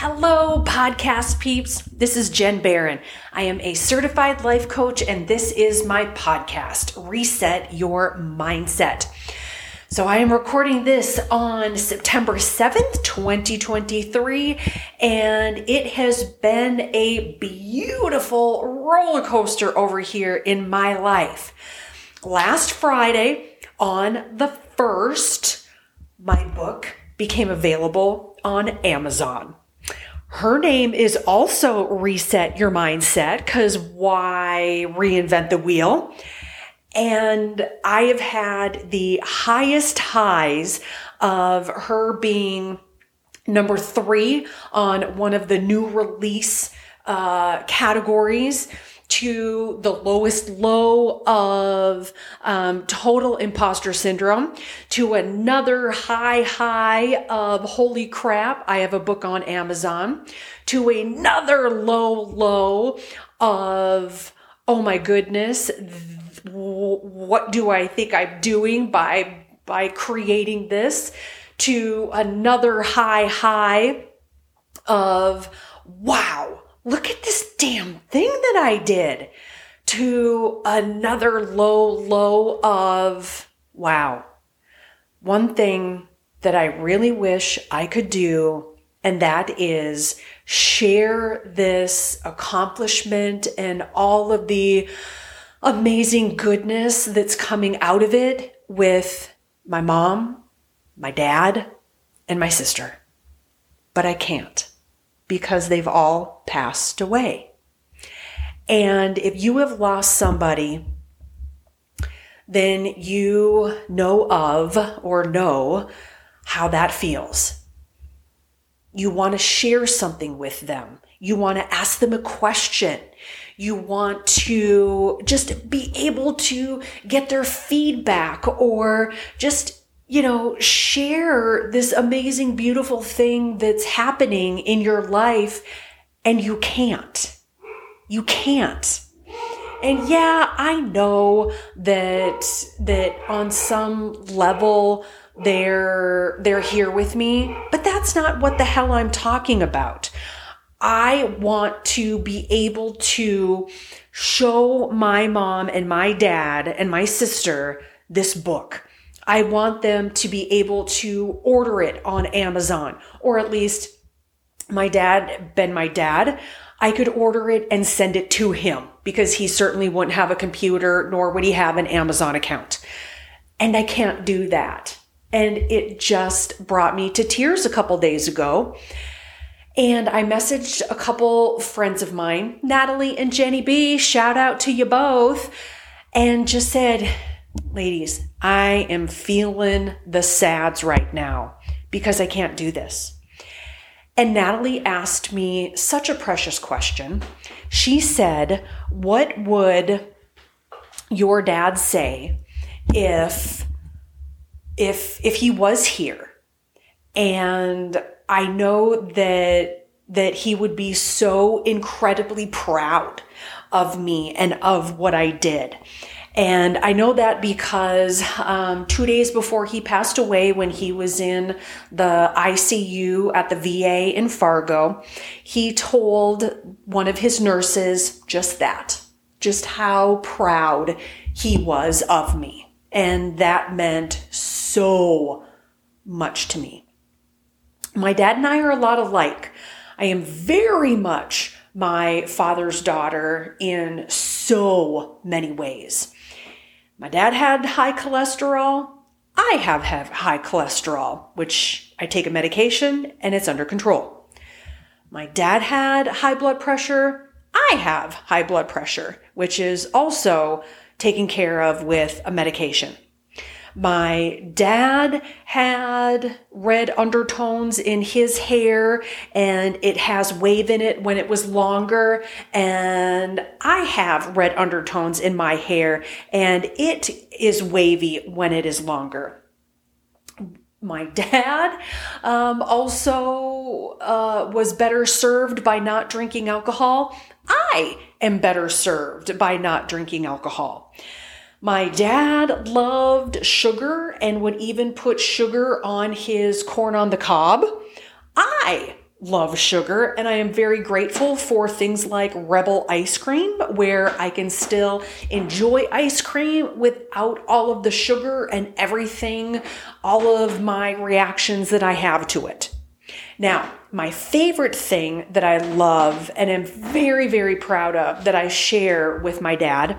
Hello, podcast peeps. This is Jenn Baron. I am a certified life coach, and this is my podcast, Reset Your Mindset. So, I am recording this on September 7th, 2023, and it has been a beautiful roller coaster over here in my life. Last Friday, on the 1st, my book became available on Amazon. Her name is also Reset Your Mindset because why reinvent the wheel? And I have had the highest highs of her being number three on one of the new release uh, categories to the lowest low of um, total imposter syndrome to another high high of holy crap i have a book on amazon to another low low of oh my goodness what do i think i'm doing by by creating this? To another high high of wow look at this damn thing that I did to another low, low of, wow. One thing that I really wish I could do, and that is share this accomplishment and all of the amazing goodness that's coming out of it with my mom, my dad, and my sister. But I can't because they've all passed away. And if you have lost somebody, then you know of or know how that feels. You want to share something with them. You want to ask them a question. You want to just be able to get their feedback or just you know, share this amazing, beautiful thing that's happening in your life and you can't. You can't. And yeah, I know that, that on some level they're, they're here with me, but that's not what the hell I'm talking about. I want to be able to show my mom and my dad and my sister this book I want them to be able to order it on Amazon, or at least my dad, Ben, my dad, I could order it and send it to him because he certainly wouldn't have a computer, nor would he have an Amazon account. And I can't do that. And it just brought me to tears a couple days ago. And I messaged a couple friends of mine, Natalie and Jenny B, shout out to you both, and just said, ladies, I am feeling the sads right now because I can't do this. And Natalie asked me such a precious question. She said, What would your dad say if if if he was here and i know that that he would be so incredibly proud of me and of what i did and I know that because um, two days before he passed away, when he was in the ICU at the VA in Fargo, he told one of his nurses just that, just how proud he was of me. And that meant so much to me. My dad and I are a lot alike. I am very much my father's daughter in so many ways. My dad had high cholesterol. I have, have high cholesterol, which I take a medication and it's under control. My dad had high blood pressure. I have high blood pressure, which is also taken care of with a medication. My dad had red undertones in his hair and it has wave in it when it was longer. And I have red undertones in my hair and it is wavy when it is longer my dad um, also uh, was better served by not drinking alcohol. I am better served by not drinking alcohol. My dad loved sugar and would even put sugar on his corn on the cob. I love sugar and I am very grateful for things like Rebel ice cream where I can still enjoy ice cream without all of the sugar and everything, all of my reactions that I have to it. Now, my favorite thing that I love and am very, very proud of that I share with my dad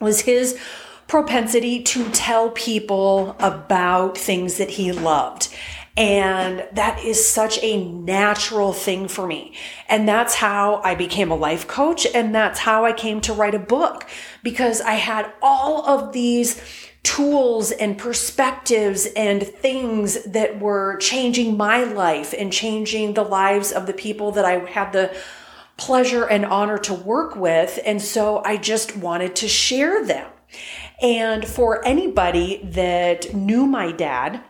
was his propensity to tell people about things that he loved. And that is such a natural thing for me. And that's how I became a life coach. And that's how I came to write a book because I had all of these tools and perspectives and things that were changing my life and changing the lives of the people that I had the pleasure and honor to work with. And so I just wanted to share them. And for anybody that knew my dad,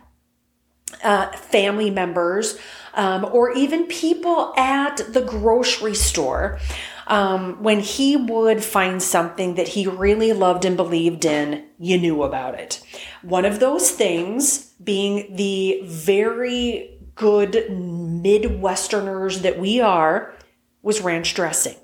uh, family members, um, or even people at the grocery store. Um, when he would find something that he really loved and believed in, you knew about it. One of those things being the very good Midwesterners that we are was ranch dressing.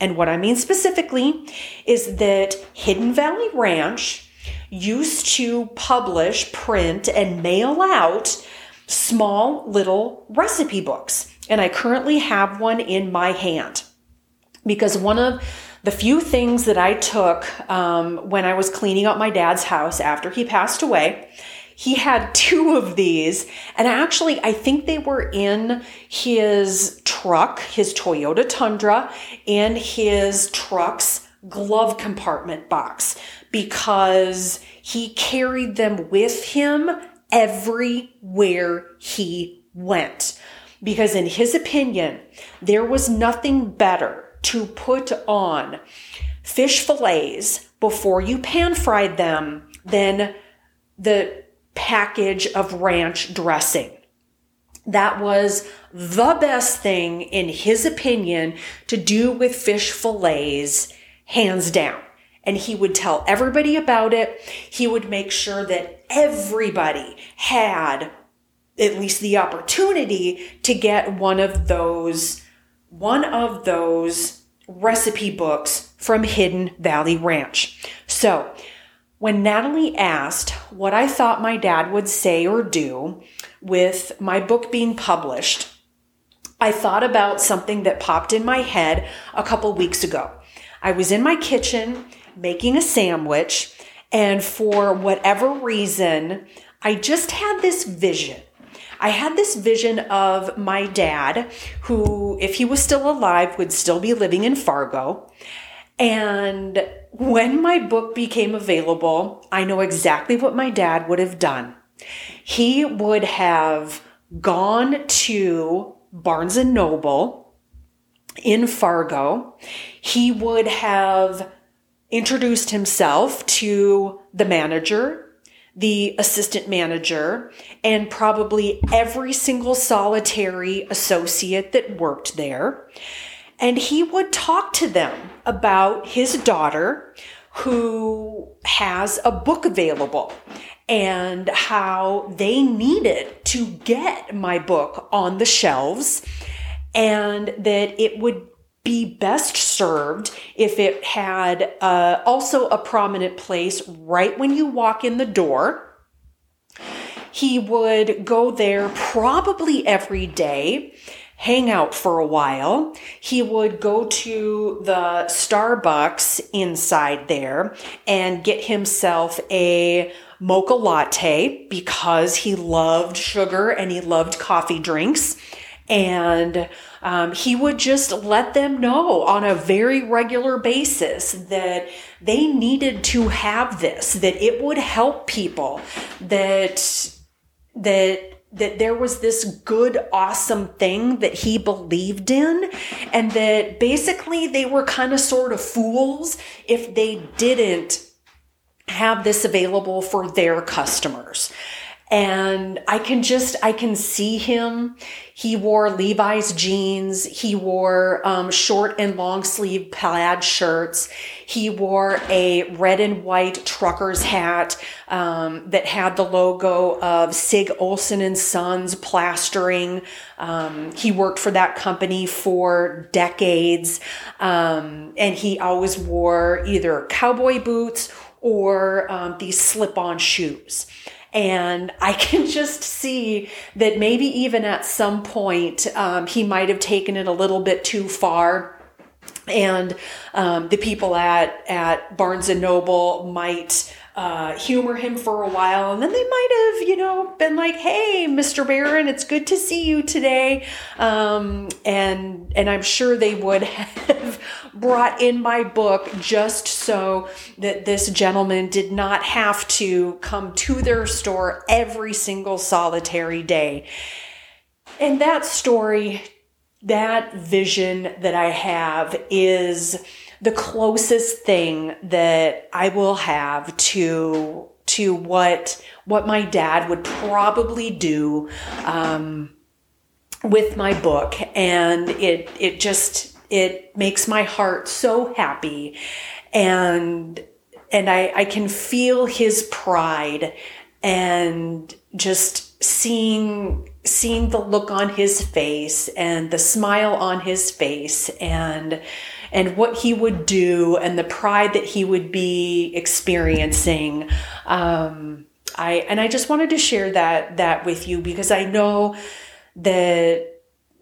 And what I mean specifically is that Hidden Valley Ranch used to publish, print, and mail out small little recipe books. And I currently have one in my hand because one of the few things that I took um, when I was cleaning up my dad's house after he passed away, he had two of these. And actually, I think they were in his truck, his Toyota Tundra, in his truck's glove compartment box because he carried them with him everywhere he went. Because in his opinion, there was nothing better to put on fish fillets before you pan fried them than the package of ranch dressing. That was the best thing, in his opinion, to do with fish fillets, hands down and he would tell everybody about it. He would make sure that everybody had at least the opportunity to get one of those one of those recipe books from Hidden Valley Ranch. So, when Natalie asked what I thought my dad would say or do with my book being published, I thought about something that popped in my head a couple weeks ago. I was in my kitchen making a sandwich. And for whatever reason, I just had this vision. I had this vision of my dad, who, if he was still alive, would still be living in Fargo. And when my book became available, I know exactly what my dad would have done. He would have gone to Barnes and Noble in Fargo. He would have introduced himself to the manager, the assistant manager, and probably every single solitary associate that worked there. And he would talk to them about his daughter who has a book available and how they needed to get my book on the shelves and that it would be best served if it had uh, also a prominent place right when you walk in the door. He would go there probably every day, hang out for a while. He would go to the Starbucks inside there and get himself a mocha latte because he loved sugar and he loved coffee drinks. And um, he would just let them know on a very regular basis that they needed to have this, that it would help people, that, that, that there was this good, awesome thing that he believed in, and that basically they were kind of sort of fools if they didn't have this available for their customers. And I can just, I can see him. He wore Levi's jeans. He wore um, short and long sleeve plaid shirts. He wore a red and white trucker's hat um, that had the logo of Sig Olson and Sons plastering. Um, he worked for that company for decades. Um, and he always wore either cowboy boots or um, these slip on shoes. And I can just see that maybe even at some point um, he might have taken it a little bit too far. And um, the people at, at Barnes and Noble might uh, humor him for a while. And then they might have, you know, been like, Hey, Mr. Baron, it's good to see you today. Um, and, and I'm sure they would have brought in my book just so that this gentleman did not have to come to their store every single solitary day. And that story, that vision that I have is, the closest thing that I will have to to what what my dad would probably do um, with my book, and it it just it makes my heart so happy, and and I, I can feel his pride and just seeing seeing the look on his face and the smile on his face. And and what he would do and the pride that he would be experiencing. Um, I and I just wanted to share that that with you because I know that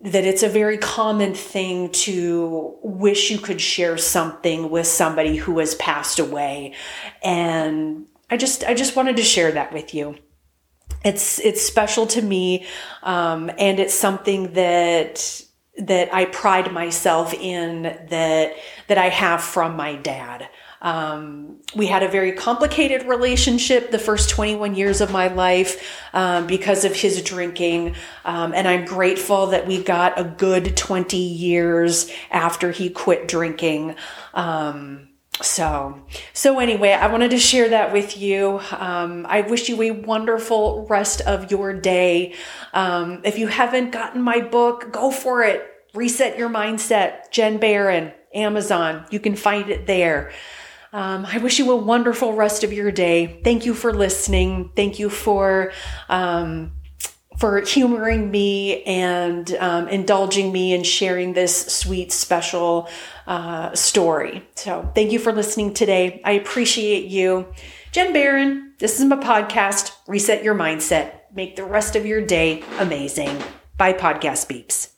that it's a very common thing to wish you could share something with somebody who has passed away and I just I just wanted to share that with you. It's it's special to me um, and it's something that that I pride myself in that that I have from my dad. Um, we had a very complicated relationship the first 21 years of my life um, because of his drinking. Um, and I'm grateful that we got a good 20 years after he quit drinking. Um, so, so anyway, I wanted to share that with you. Um, I wish you a wonderful rest of your day. Um, if you haven't gotten my book, go for it. Reset your mindset. Jenn Baron, Amazon. You can find it there. Um, I wish you a wonderful rest of your day. Thank you for listening. Thank you for um, for humoring me and um, indulging me and sharing this sweet, special uh, story. So, thank you for listening today. I appreciate you. Jenn Baron, this is my podcast, Reset Your Mindset. Make the rest of your day amazing. Bye, Podcast Beeps.